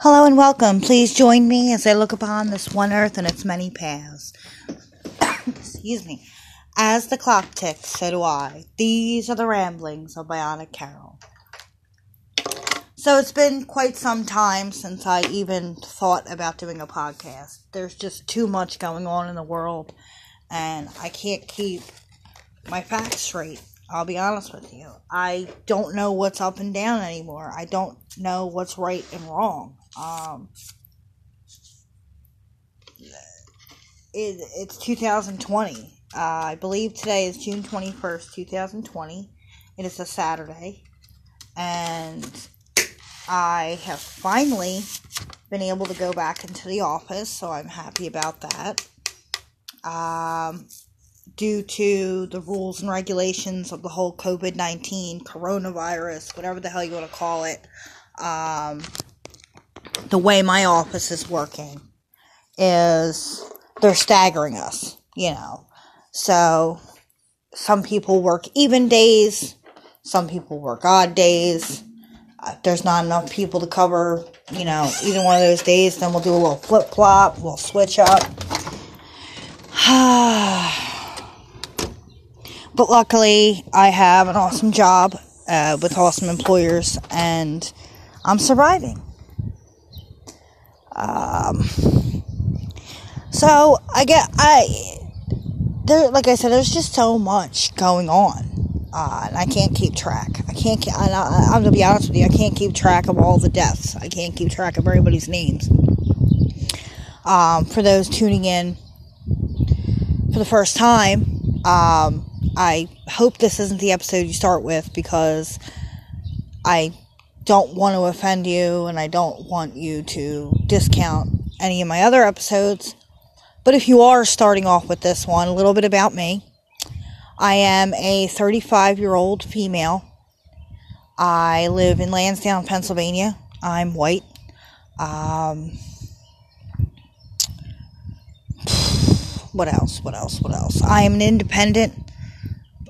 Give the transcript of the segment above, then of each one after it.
Hello and welcome. Please join me as I look upon this one earth and its many paths. Excuse me. As the clock ticks, so do I. These are the ramblings of Bionic Carol. So it's been quite some time since I even thought about doing a podcast. There's just too much going on in the world, and I can't keep my facts straight. I'll be honest with you. I don't know what's up and down anymore. I don't know what's right and wrong. Um, it, it's 2020. Uh, I believe today is June 21st, 2020. It is a Saturday. And I have finally been able to go back into the office, so I'm happy about that. Um, due to the rules and regulations of the whole COVID 19 coronavirus, whatever the hell you want to call it, um, the way my office is working is they're staggering us, you know. So some people work even days, some people work odd days. If there's not enough people to cover, you know, either one of those days, then we'll do a little flip flop, we'll switch up. but luckily, I have an awesome job uh, with awesome employers, and I'm surviving. Um, so I get I there like I said, there's just so much going on, uh, and I can't keep track. I can't. I, I'm gonna be honest with you. I can't keep track of all the deaths. I can't keep track of everybody's names. Um, for those tuning in for the first time, um, I hope this isn't the episode you start with because I don't want to offend you and I don't want you to discount any of my other episodes. But if you are starting off with this one, a little bit about me. I am a 35 year old female. I live in Lansdowne, Pennsylvania. I'm white. Um, what else? What else? What else? I am an independent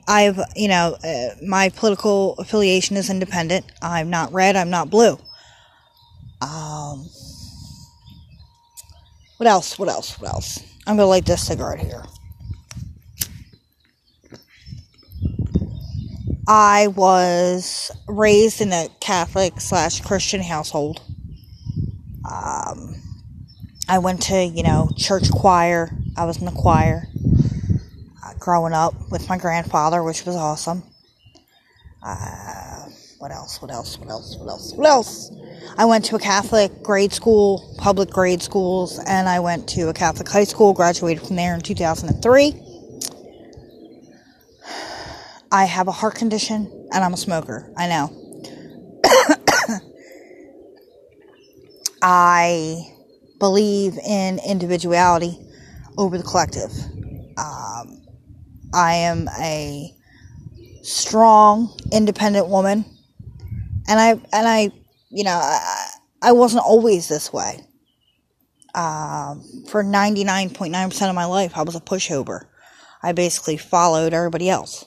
I've, you know, uh, my political affiliation is independent. I'm not red, I'm not blue. Um, what else? What else? What else? I'm going to light this cigarette here. I was raised in a Catholic slash Christian household. Um, I went to, you know, church choir. I was in the choir growing up with my grandfather, which was awesome. Uh, what else? What else? What else? What else? What else? I went to a Catholic grade school, public grade schools, and I went to a Catholic high school, graduated from there in 2003. I have a heart condition and I'm a smoker. I know. I believe in individuality over the collective. I am a strong, independent woman, and I and I, you know, I, I wasn't always this way. Um, for ninety nine point nine percent of my life, I was a pushover. I basically followed everybody else.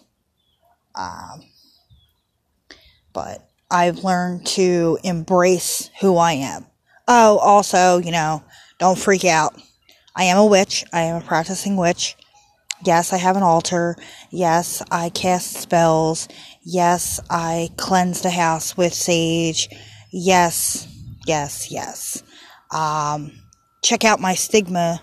Um, but I've learned to embrace who I am. Oh, also, you know, don't freak out. I am a witch. I am a practicing witch. Yes, I have an altar. Yes, I cast spells. Yes, I cleanse the house with sage. Yes, yes, yes. Um, check out my stigma,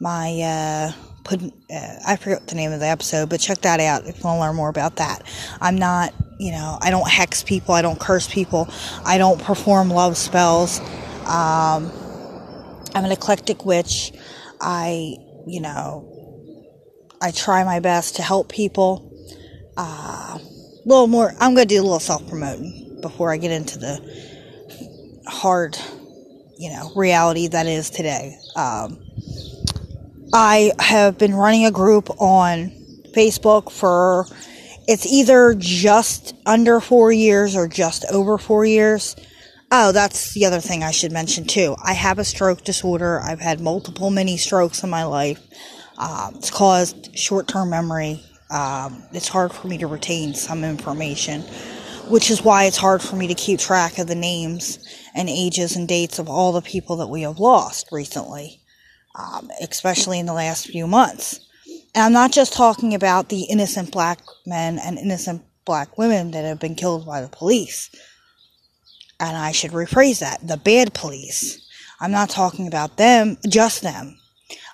my, uh, put, uh, I forget the name of the episode, but check that out if you want to learn more about that. I'm not, you know, I don't hex people, I don't curse people, I don't perform love spells. Um, I'm an eclectic witch. I, you know, I try my best to help people. Uh, a little more, I'm going to do a little self promoting before I get into the hard, you know, reality that is today. Um, I have been running a group on Facebook for it's either just under four years or just over four years. Oh, that's the other thing I should mention too. I have a stroke disorder. I've had multiple mini strokes in my life. Um, it's caused short term memory. Um, it's hard for me to retain some information. which is why it's hard for me to keep track of the names and ages and dates of all the people that we have lost recently, um, especially in the last few months. And I'm not just talking about the innocent black men and innocent black women that have been killed by the police. And I should rephrase that the bad police. I'm not talking about them, just them.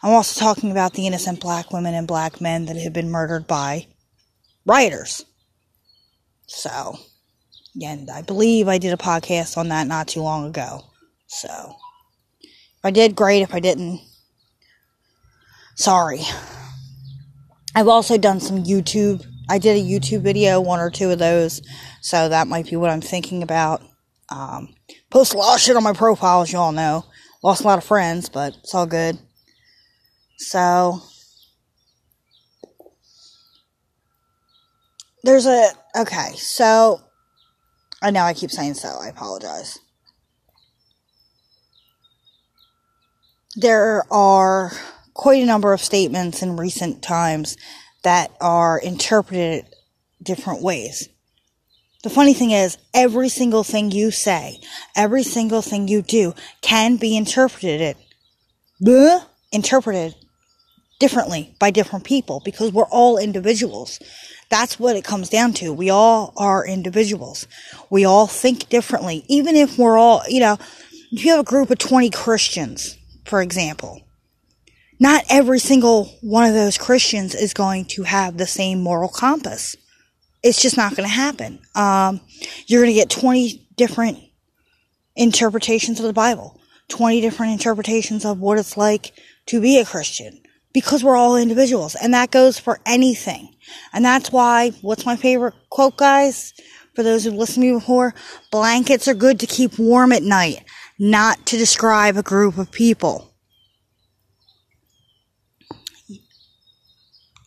I'm also talking about the innocent black women and black men that have been murdered by rioters. So, and I believe I did a podcast on that not too long ago. So, if I did, great. If I didn't, sorry. I've also done some YouTube. I did a YouTube video, one or two of those. So that might be what I'm thinking about. Um, post a lot of shit on my profile, as you all know. Lost a lot of friends, but it's all good. So, there's a. Okay, so. I know I keep saying so. I apologize. There are quite a number of statements in recent times that are interpreted different ways. The funny thing is, every single thing you say, every single thing you do can be interpreted, bleh, interpreted differently by different people because we're all individuals. That's what it comes down to. We all are individuals. We all think differently. Even if we're all, you know, if you have a group of 20 Christians, for example, not every single one of those Christians is going to have the same moral compass. It's just not going to happen. Um, you're going to get 20 different interpretations of the Bible, 20 different interpretations of what it's like to be a Christian because we're all individuals and that goes for anything. And that's why, what's my favorite quote, guys? For those who've listened to me before, blankets are good to keep warm at night, not to describe a group of people.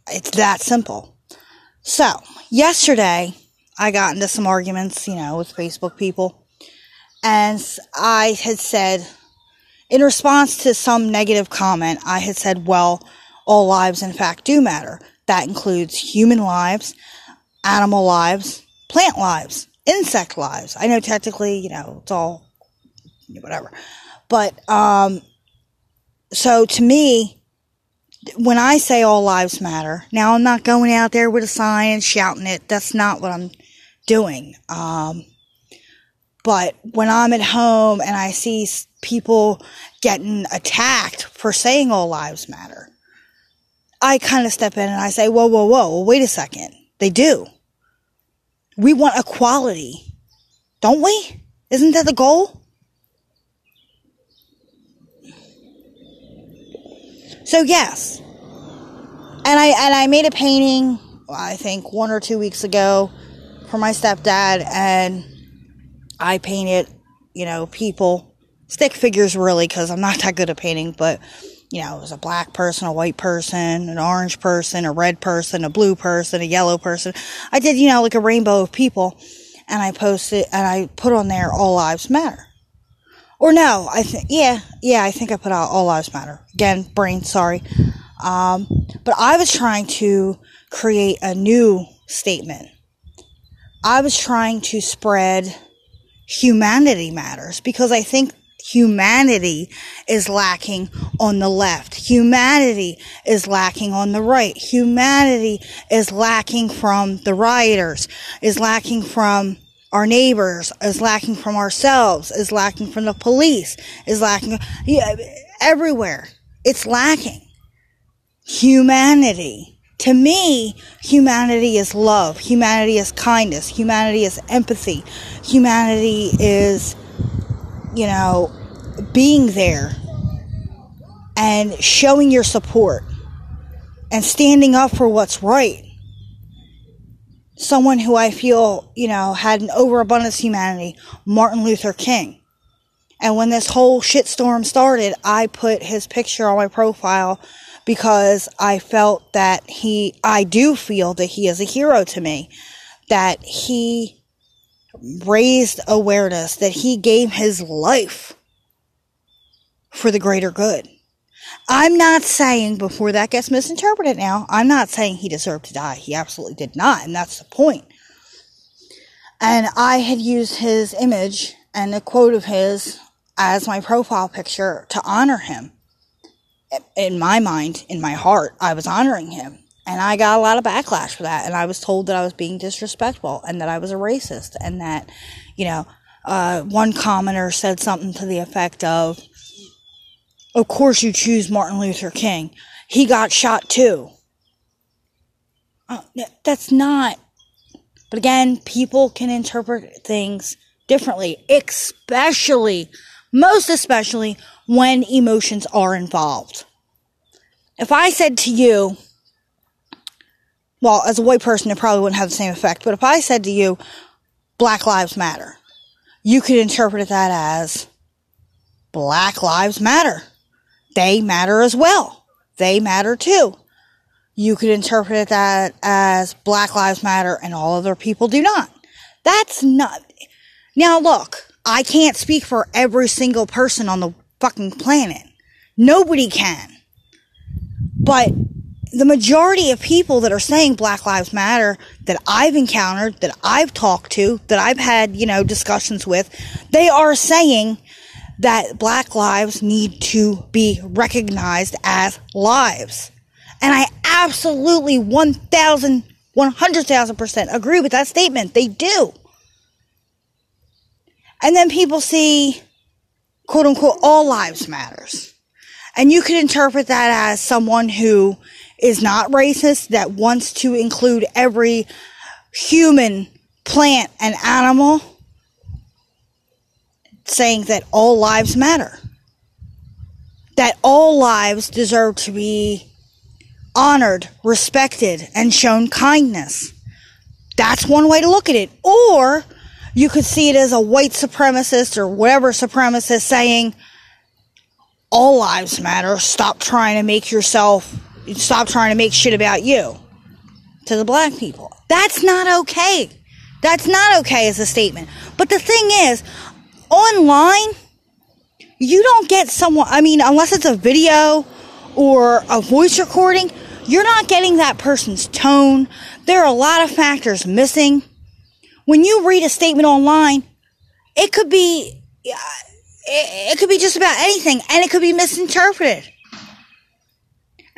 It's that simple. So, yesterday, I got into some arguments, you know, with Facebook people. And I had said, in response to some negative comment, I had said, well, all lives in fact do matter. That includes human lives, animal lives, plant lives, insect lives. I know technically, you know, it's all whatever. But, um, so to me, when I say all lives matter, now I'm not going out there with a sign and shouting it. That's not what I'm doing. Um, but when I'm at home and I see people getting attacked for saying all lives matter, I kind of step in and I say, whoa, whoa, whoa, wait a second. They do. We want equality, don't we? Isn't that the goal? So yes. And I and I made a painting I think one or two weeks ago for my stepdad and I painted, you know, people, stick figures really cuz I'm not that good at painting, but you know, it was a black person, a white person, an orange person, a red person, a blue person, a yellow person. I did, you know, like a rainbow of people and I posted and I put on there all lives matter. Or no, I think, yeah, yeah, I think I put out All Lives Matter. Again, brain, sorry. Um, but I was trying to create a new statement. I was trying to spread humanity matters because I think humanity is lacking on the left. Humanity is lacking on the right. Humanity is lacking from the rioters, is lacking from our neighbors, is lacking from ourselves, is lacking from the police, is lacking yeah, everywhere. It's lacking. Humanity. To me, humanity is love. Humanity is kindness. Humanity is empathy. Humanity is, you know, being there and showing your support and standing up for what's right someone who I feel, you know, had an overabundance of humanity, Martin Luther King. And when this whole shitstorm started, I put his picture on my profile because I felt that he, I do feel that he is a hero to me, that he raised awareness, that he gave his life for the greater good. I'm not saying, before that gets misinterpreted now, I'm not saying he deserved to die. He absolutely did not, and that's the point. And I had used his image and a quote of his as my profile picture to honor him. In my mind, in my heart, I was honoring him. And I got a lot of backlash for that. And I was told that I was being disrespectful and that I was a racist and that, you know, uh, one commenter said something to the effect of, of course you choose Martin Luther King. He got shot too. Uh, that's not. But again, people can interpret things differently, especially, most especially, when emotions are involved. If I said to you, well, as a white person, it probably wouldn't have the same effect, but if I said to you, Black Lives Matter, you could interpret that as Black Lives Matter. They matter as well. They matter too. You could interpret that as Black Lives Matter and all other people do not. That's not. Now, look, I can't speak for every single person on the fucking planet. Nobody can. But the majority of people that are saying Black Lives Matter that I've encountered, that I've talked to, that I've had, you know, discussions with, they are saying that Black lives need to be recognized as lives. And I absolutely 1,000, 100,000% agree with that statement. They do. And then people see, quote unquote, all lives matters. And you could interpret that as someone who is not racist, that wants to include every human, plant, and animal, saying that all lives matter. That all lives deserve to be honored, respected, and shown kindness. That's one way to look at it. Or you could see it as a white supremacist or whatever supremacist saying, all lives matter. Stop trying to make yourself stop trying to make shit about you to the black people. That's not okay. That's not okay as a statement. But the thing is, online, you don't get someone, I mean, unless it's a video or a voice recording, you're not getting that person's tone. There are a lot of factors missing. When you read a statement online, it could be, uh, it could be just about anything and it could be misinterpreted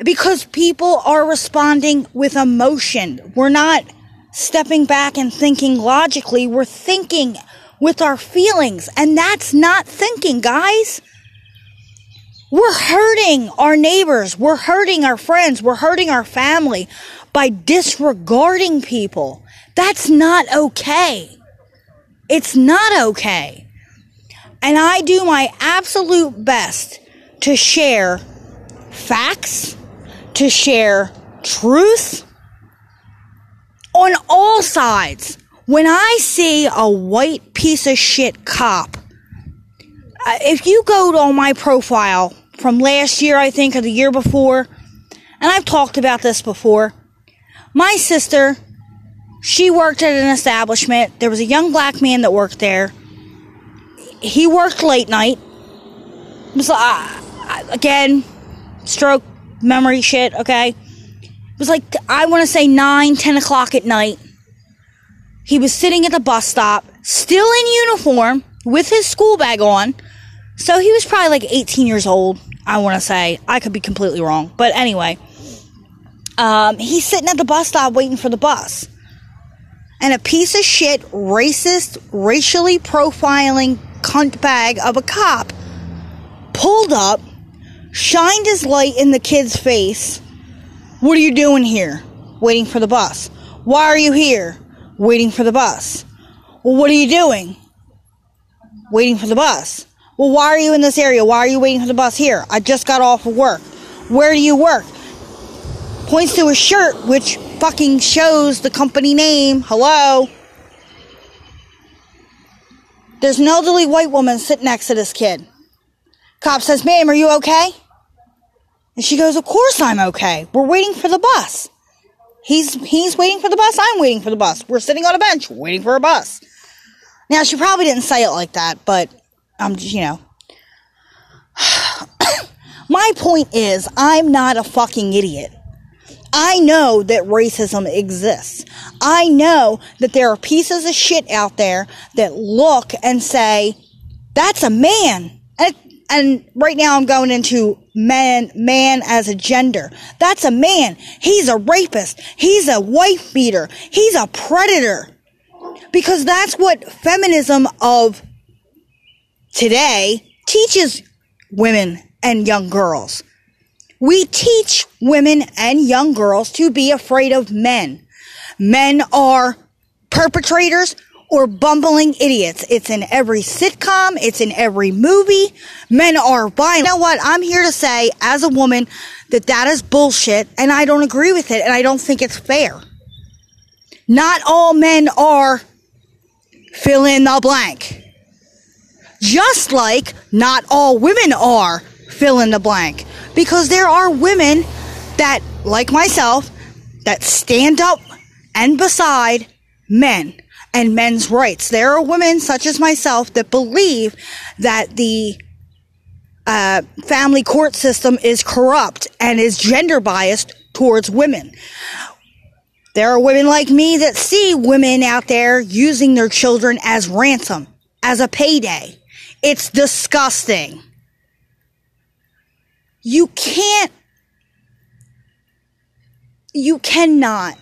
because people are responding with emotion. We're not stepping back and thinking logically. We're thinking with our feelings. And that's not thinking, guys. We're hurting our neighbors. We're hurting our friends. We're hurting our family by disregarding people. That's not okay. It's not okay. And I do my absolute best to share facts to share truth on all sides. When I see a white piece of shit cop, uh, if you go to my profile from last year, I think, or the year before, and I've talked about this before, my sister, she worked at an establishment. There was a young black man that worked there. He worked late night. Was, uh, again, stroke memory shit, okay? It was like, I want to say 9, 10 o'clock at night. He was sitting at the bus stop, still in uniform, with his school bag on. So he was probably like 18 years old, I want to say. I could be completely wrong. But anyway, um, he's sitting at the bus stop waiting for the bus. And a piece of shit, racist, racially profiling cunt bag of a cop pulled up shined his light in the kid's face. What are you doing here? Waiting for the bus. Why are you here? Waiting for the bus. Well, what are you doing? Waiting for the bus. Well, why are you in this area? Why are you waiting for the bus here? I just got off of work. Where do you work? Points to a shirt which fucking shows the company name. Hello? There's an elderly white woman sitting next to this kid. Cop says, Ma'am, are you okay? And she goes, Of course I'm okay. We're waiting for the bus. He's he's waiting for the bus, I'm waiting for the bus. We're sitting on a bench waiting for a bus. Now she probably didn't say it like that, but I'm um, you know. My point is, I'm not a fucking idiot. I know that racism exists. I know that there are pieces of shit out there that look and say, that's a man. And, and right now I'm going into man, man as a gender. That's a man. He's a rapist. He's a wife beater. He's a predator. Because that's what feminism of today teaches women and young girls. We teach women and young girls to be afraid of men. Men are perpetrators or bumbling idiots. It's in every sitcom. It's in every movie. Men are violent. You know what? I'm here to say, as a woman, that that is bullshit, and I don't agree with it, and I don't think it's fair. Not all men are fill in the blank. Just like not all women are fill in the blank. Because there are women that, like myself, that stand up and beside men and men's rights. There are women such as myself that believe that the uh, family court system is corrupt and is gender biased towards women. There are women like me that see women out there using their children as ransom, as a payday. It's disgusting. You can't, you cannot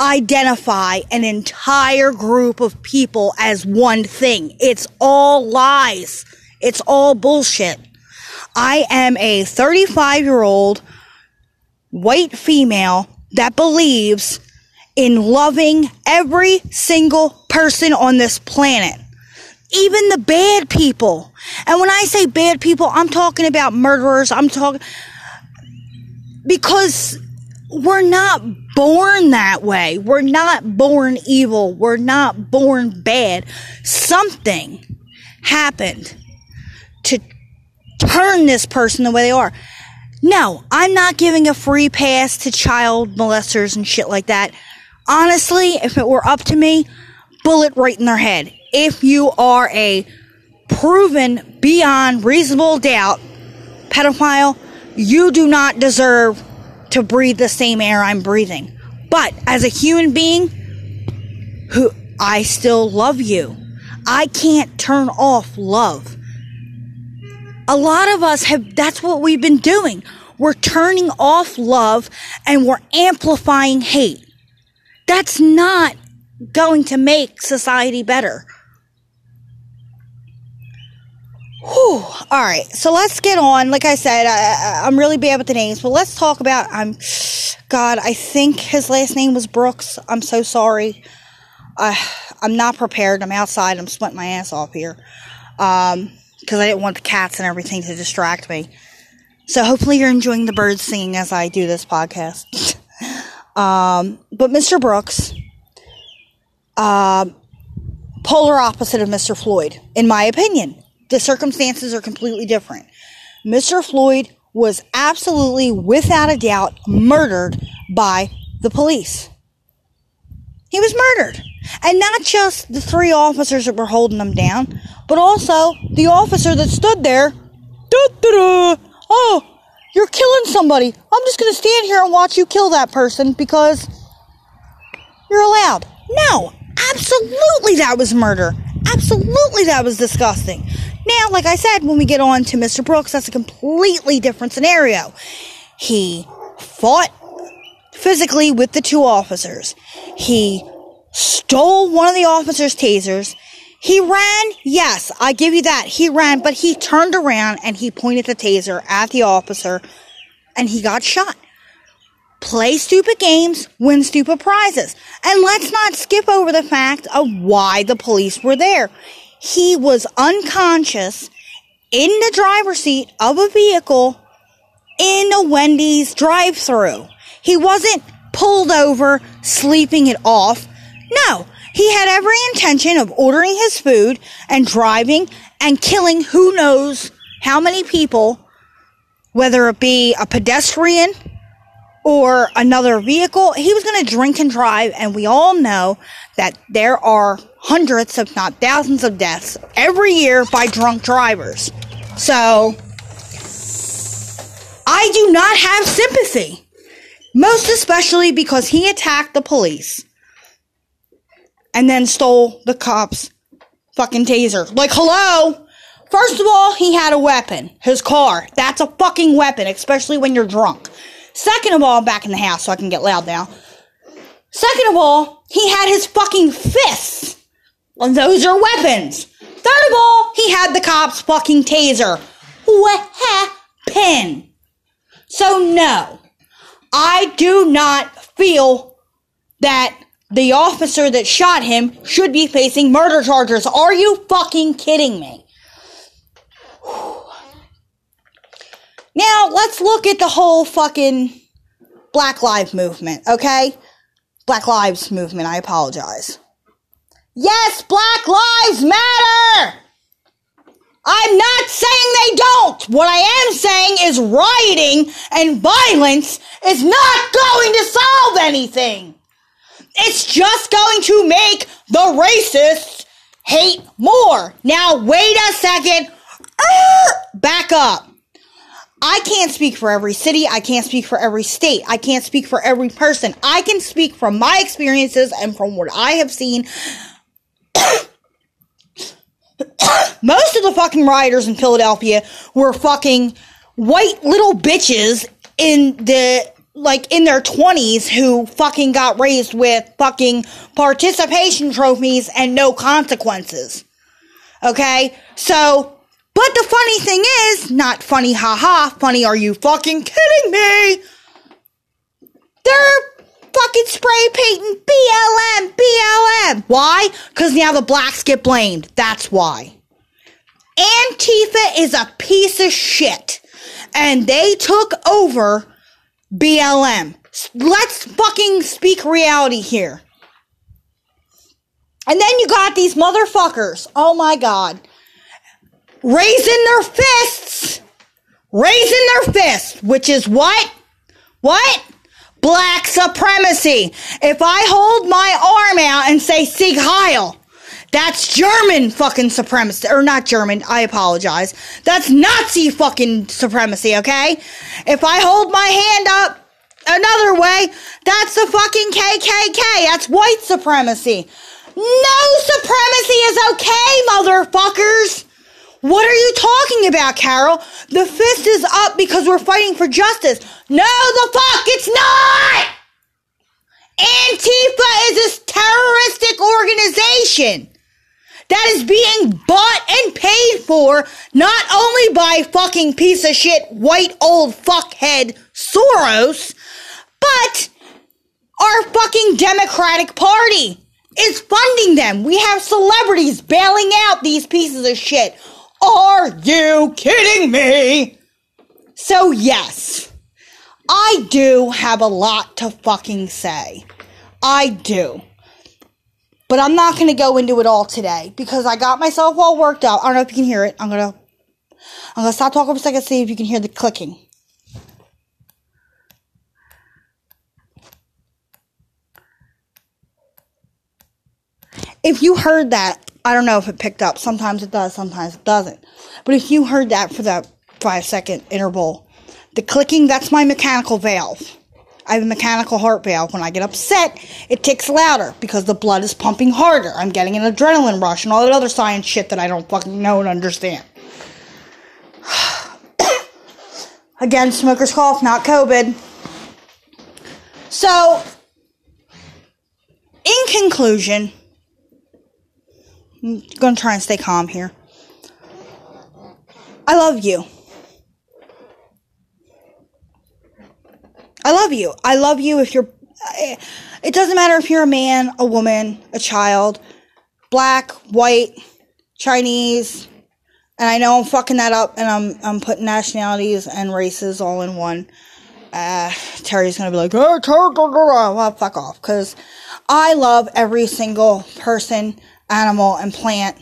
identify an entire group of people as one thing. It's all lies. It's all bullshit. I am a 35 year old white female that believes in loving every single person on this planet. Even the bad people. And when I say bad people, I'm talking about murderers. I'm talking because we're not born that way. We're not born evil. We're not born bad. Something happened to turn this person the way they are. No, I'm not giving a free pass to child molesters and shit like that. Honestly, if it were up to me, bullet right in their head. If you are a proven beyond reasonable doubt pedophile, you do not deserve to breathe the same air I'm breathing. But as a human being who I still love you, I can't turn off love a lot of us have, that's what we've been doing. We're turning off love and we're amplifying hate. That's not going to make society better. Whew. All right. So let's get on. Like I said, I, am really bad with the names, but let's talk about, I'm, God, I think his last name was Brooks. I'm so sorry. Uh, I'm not prepared. I'm outside. I'm sweating my ass off here. Um, because I didn't want the cats and everything to distract me. So hopefully you're enjoying the birds singing as I do this podcast. um, but Mr. Brooks, uh, polar opposite of Mr. Floyd, in my opinion. The circumstances are completely different. Mr. Floyd was absolutely, without a doubt, murdered by the police. He was murdered. And not just the three officers that were holding him down, but also the officer that stood there. Oh, you're killing somebody. I'm just going to stand here and watch you kill that person because you're allowed. No, absolutely that was murder. Absolutely that was disgusting. Now, like I said, when we get on to Mr. Brooks, that's a completely different scenario. He fought physically with the two officers. He stole one of the officer's tasers. He ran, yes, I give you that. He ran, but he turned around and he pointed the taser at the officer and he got shot. Play stupid games, win stupid prizes. And let's not skip over the fact of why the police were there. He was unconscious in the driver's seat of a vehicle in a Wendy's drive through. He wasn't pulled over, sleeping it off. No, he had every intention of ordering his food and driving and killing who knows how many people, whether it be a pedestrian or another vehicle. He was going to drink and drive, and we all know that there are hundreds, if not thousands, of deaths every year by drunk drivers. So, I do not have sympathy Most especially because he attacked the police and then stole the cops' fucking taser. Like, hello? First of all, he had a weapon. His car. That's a fucking weapon, especially when you're drunk. Second of all, I'm back in the house so I can get loud now. Second of all, he had his fucking fists. Those are weapons. Third of all, he had the cops' fucking taser. Happened? So, no. I do not feel that the officer that shot him should be facing murder charges. Are you fucking kidding me? Now, let's look at the whole fucking Black Lives movement, okay? Black Lives movement, I apologize. Yes, Black Lives Matter! I'm not saying they don't. What I am saying is rioting and violence is not going to solve anything. It's just going to make the racists hate more. Now, wait a second. Uh, back up. I can't speak for every city. I can't speak for every state. I can't speak for every person. I can speak from my experiences and from what I have seen. Most of the fucking rioters in Philadelphia were fucking white little bitches in the like in their 20s who fucking got raised with fucking participation trophies and no consequences. Okay? So, but the funny thing is, not funny haha, funny are you fucking kidding me? They're fucking spray painting BLM, BLM. Why? Because now the blacks get blamed. That's why. Antifa is a piece of shit. And they took over BLM. Let's fucking speak reality here. And then you got these motherfuckers. Oh my god. Raising their fists. Raising their fists. Which is what? What? Black supremacy. If I hold my arm out and say Sieg Heil, that's German fucking supremacy. Or not German, I apologize. That's Nazi fucking supremacy, okay? If I hold my hand up another way, that's the fucking KKK. That's white supremacy. No supremacy is okay, motherfuckers! What are you talking about, Carol? The fist is up because we're fighting for justice. No, the fuck, it's not! Antifa is a terroristic organization that is being bought and paid for not only by fucking piece of shit white old fuckhead Soros, but our fucking Democratic Party is funding them. We have celebrities bailing out these pieces of shit. Are you kidding me? So, yes, I do have a lot to fucking say. I do. But I'm not going to go into it all today because I got myself all worked up. I don't know if you can hear it. I'm going to I'm going to stop talking for a second see if you can hear the clicking. If you heard that, I don't know if it picked up. Sometimes it does, sometimes it doesn't. But if you heard that for that 5 second interval, the clicking, that's my mechanical valve. I have a mechanical heart valve. When I get upset, it ticks louder because the blood is pumping harder. I'm getting an adrenaline rush and all that other science shit that I don't fucking know and understand. Again, smoker's cough, not COVID. So, in conclusion, I'm to try and stay calm here. I love you. I love you. I love you if you're. It doesn't matter if you're a man, a woman, a child, black, white, Chinese, and I know I'm fucking that up, and I'm I'm putting nationalities and races all in one. Uh, Terry's gonna be like, oh, well, fuck off, because I love every single person, animal, and plant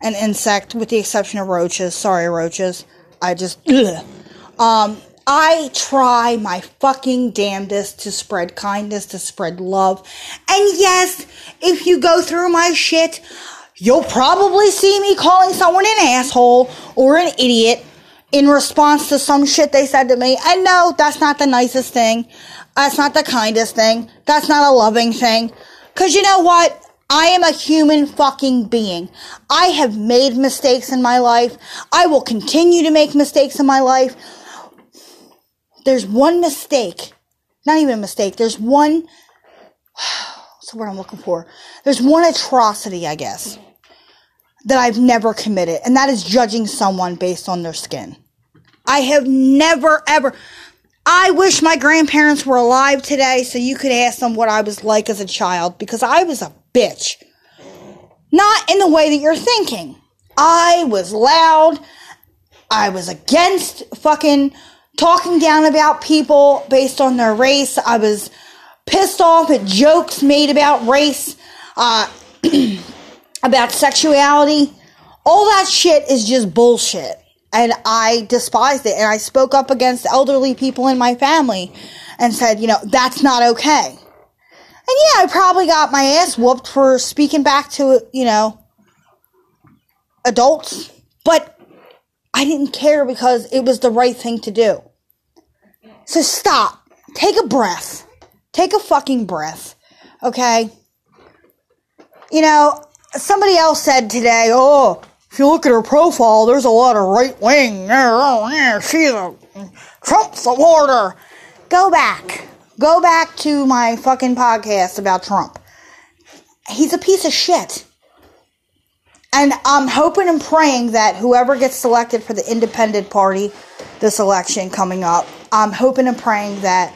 and insect, with the exception of roaches. Sorry, roaches. I just, ugh. um, I try my fucking damnedest to spread kindness, to spread love. And yes, if you go through my shit, you'll probably see me calling someone an asshole or an idiot in response to some shit they said to me. And no, that's not the nicest thing. That's not the kindest thing. That's not a loving thing. Cause you know what? I am a human fucking being. I have made mistakes in my life. I will continue to make mistakes in my life. There's one mistake. Not even a mistake. There's one, what's the word I'm looking for? There's one atrocity, I guess, that I've never committed. And that is judging someone based on their skin. I have never, ever, I wish my grandparents were alive today so you could ask them what I was like as a child because I was a bitch. Not in the way that you're thinking. I was loud. I was against fucking talking down about people based on their race. I was pissed off at jokes made about race, uh, about sexuality. All that shit is just bullshit. And I despised it. And I spoke up against elderly people in my family and said, you know, that's not okay. And yeah, I probably got my ass whooped for speaking back to, you know, adults. But I didn't care because it was the right thing to do. So stop. Take a breath. Take a fucking breath. Okay? You know, somebody else said today, oh, if you look at her profile, there's a lot of right wing. Oh, she's a Trump supporter. Go back. Go back to my fucking podcast about Trump. He's a piece of shit. And I'm hoping and praying that whoever gets selected for the independent party this election coming up, I'm hoping and praying that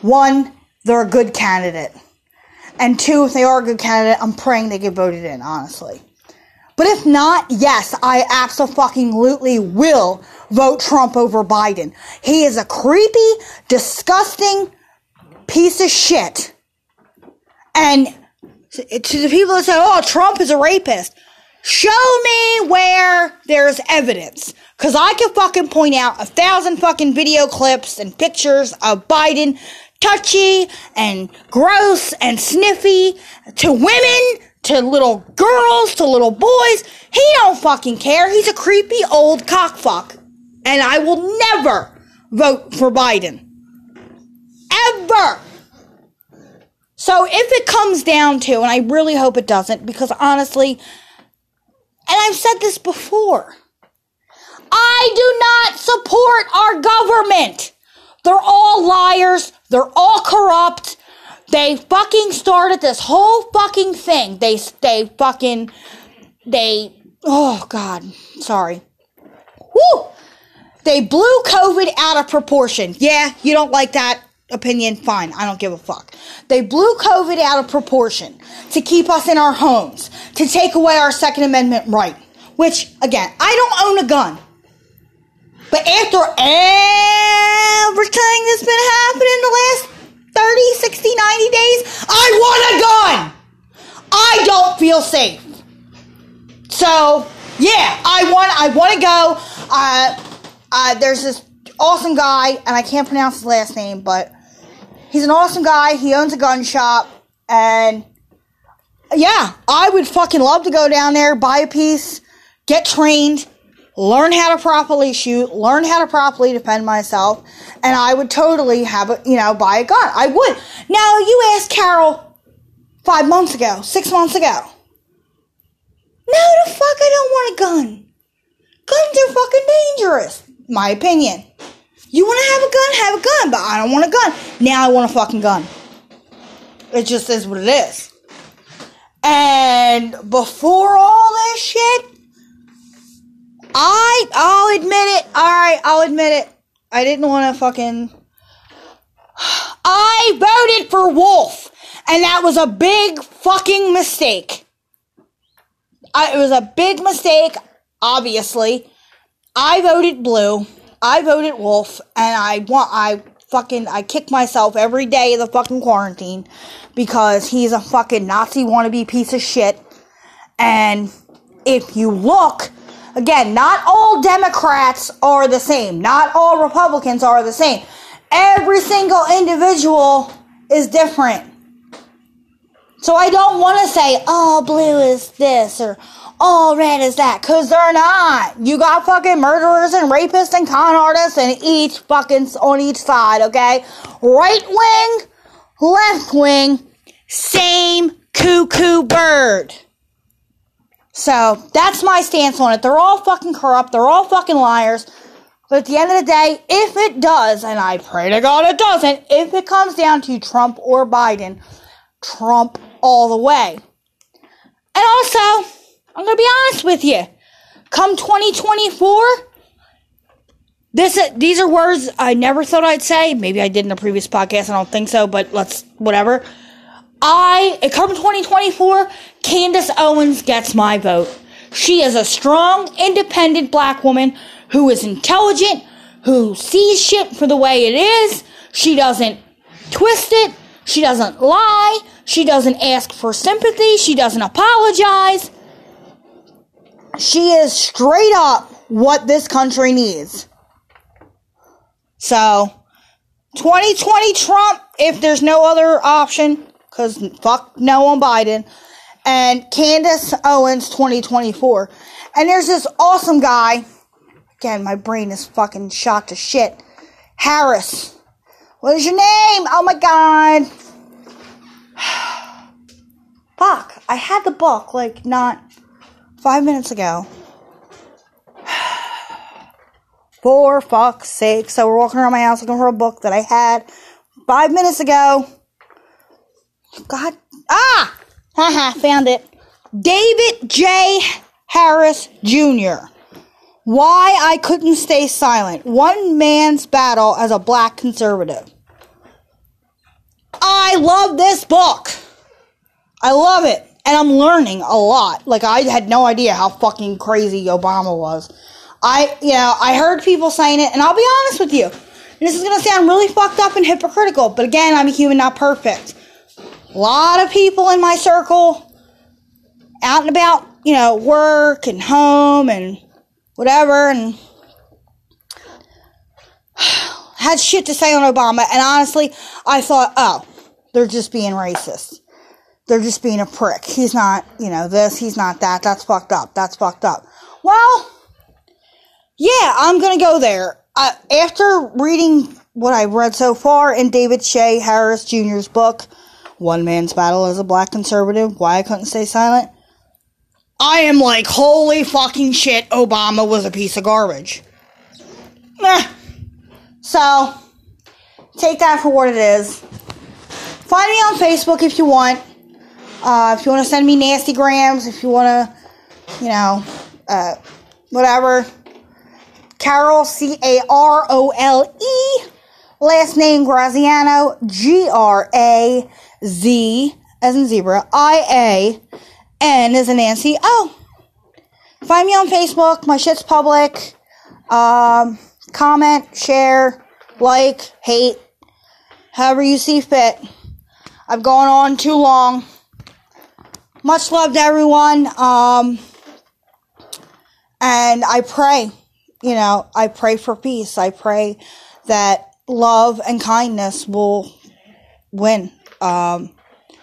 one, they're a good candidate. And two, if they are a good candidate, I'm praying they get voted in, honestly. But if not, yes, I absolutely will vote Trump over Biden. He is a creepy, disgusting piece of shit. And to the people that say, oh, Trump is a rapist, Show me where there's evidence. Cause I can fucking point out a thousand fucking video clips and pictures of Biden touchy and gross and sniffy to women, to little girls, to little boys. He don't fucking care. He's a creepy old cockfuck. And I will never vote for Biden. Ever. So if it comes down to, and I really hope it doesn't, because honestly, and I've said this before. I do not support our government. They're all liars. They're all corrupt. They fucking started this whole fucking thing. They, they fucking, they, oh God, sorry. Woo! They blew COVID out of proportion. Yeah, you don't like that opinion, fine. I don't give a fuck. They blew COVID out of proportion to keep us in our homes, to take away our Second Amendment right. Which, again, I don't own a gun. But after everything that's been happening in the last 30, 60, 90 days, I want a gun! I don't feel safe. So, yeah, I want I want to go. Uh, uh, there's this awesome guy, and I can't pronounce his last name, but He's an awesome guy. He owns a gun shop. And yeah, I would fucking love to go down there, buy a piece, get trained, learn how to properly shoot, learn how to properly defend myself. And I would totally have a, you know, buy a gun. I would. Now, you asked Carol five months ago, six months ago. No, the fuck, I don't want a gun. Guns are fucking dangerous. My opinion. You want to have a gun? Have a gun, but I don't want a gun. Now I want a fucking gun. It just is what it is. And before all this shit, I I'll admit it. All right, I'll admit it. I didn't want to fucking. I voted for Wolf, and that was a big fucking mistake. I, it was a big mistake, obviously. I voted blue. I voted Wolf, and I want I fucking I kick myself every day of the fucking quarantine because he's a fucking Nazi wannabe piece of shit. And if you look, again, not all Democrats are the same. Not all Republicans are the same. Every single individual is different. So I don't want to say, oh, blue is this or all red as that. Cause they're not. You got fucking murderers and rapists and con artists and each fucking on each side, okay? Right wing, left wing, same cuckoo bird. So that's my stance on it. They're all fucking corrupt. They're all fucking liars. But at the end of the day, if it does, and I pray to God it doesn't, if it comes down to Trump or Biden, Trump all the way. And also, I'm to be honest with you. Come 2024, this these are words I never thought I'd say. Maybe I did in a previous podcast. I don't think so, but let's whatever. I come 2024, Candace Owens gets my vote. She is a strong, independent black woman who is intelligent, who sees shit for the way it is. She doesn't twist it. She doesn't lie. She doesn't ask for sympathy. She doesn't apologize. She is straight up what this country needs. So, 2020 Trump, if there's no other option, because fuck no on Biden, and Candace Owens 2024. And there's this awesome guy. Again, my brain is fucking shot to shit. Harris. What is your name? Oh my god. Fuck. I had the book, like, not five minutes ago. For fuck's sake. So we're walking around my house looking for a book that I had five minutes ago. God. Ah! Haha, found it. David J. Harris Jr. Why I Couldn't Stay Silent. One Man's Battle as a Black Conservative. I love this book. I love it. And I'm learning a lot. Like, I had no idea how fucking crazy Obama was. I, you know, I heard people saying it, and I'll be honest with you. And this is to sound really fucked up and hypocritical, but again, I'm a human, not perfect. A lot of people in my circle, out and about, you know, work and home and whatever, and had shit to say on Obama. And honestly, I thought, oh, they're just being racist. They're just being a prick. He's not, you know, this, he's not that. That's fucked up. That's fucked up. Well, yeah, I'm going to go there. Uh, after reading what I've read so far in David J. Harris Jr.'s book, One Man's Battle as a Black Conservative, Why I Couldn't Stay Silent, I am like, holy fucking shit, Obama was a piece of garbage. Meh. So, take that for what it is. Find me on Facebook if you want. Uh, if you want to send me nasty grams, if you want to, you know, uh, whatever. Carole, C A R O L E. Last name Graziano, G R A Z as in zebra, I A N as in Nancy. Oh, find me on Facebook. My shit's public. Um, comment, share, like, hate, however you see fit. I've gone on too long. Much love to everyone. Um, and I pray, you know, I pray for peace. I pray that love and kindness will win. Um,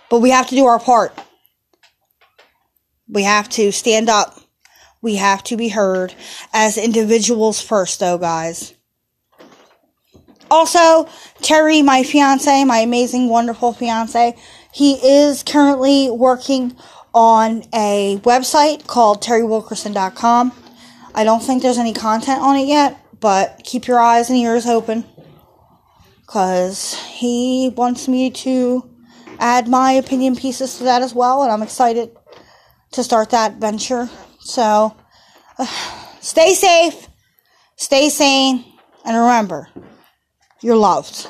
but we have to do our part. We have to stand up. We have to be heard as individuals first, though, guys. Also, Terry, my fiance, my amazing, wonderful fiance, he is currently working on a website called terrywilkerson.com. I don't think there's any content on it yet, but keep your eyes and ears open because he wants me to add my opinion pieces to that as well, and I'm excited to start that venture. So, uh, stay safe, stay sane, and remember, you're loved.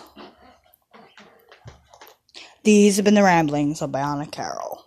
These have been the ramblings of Bionic Carole.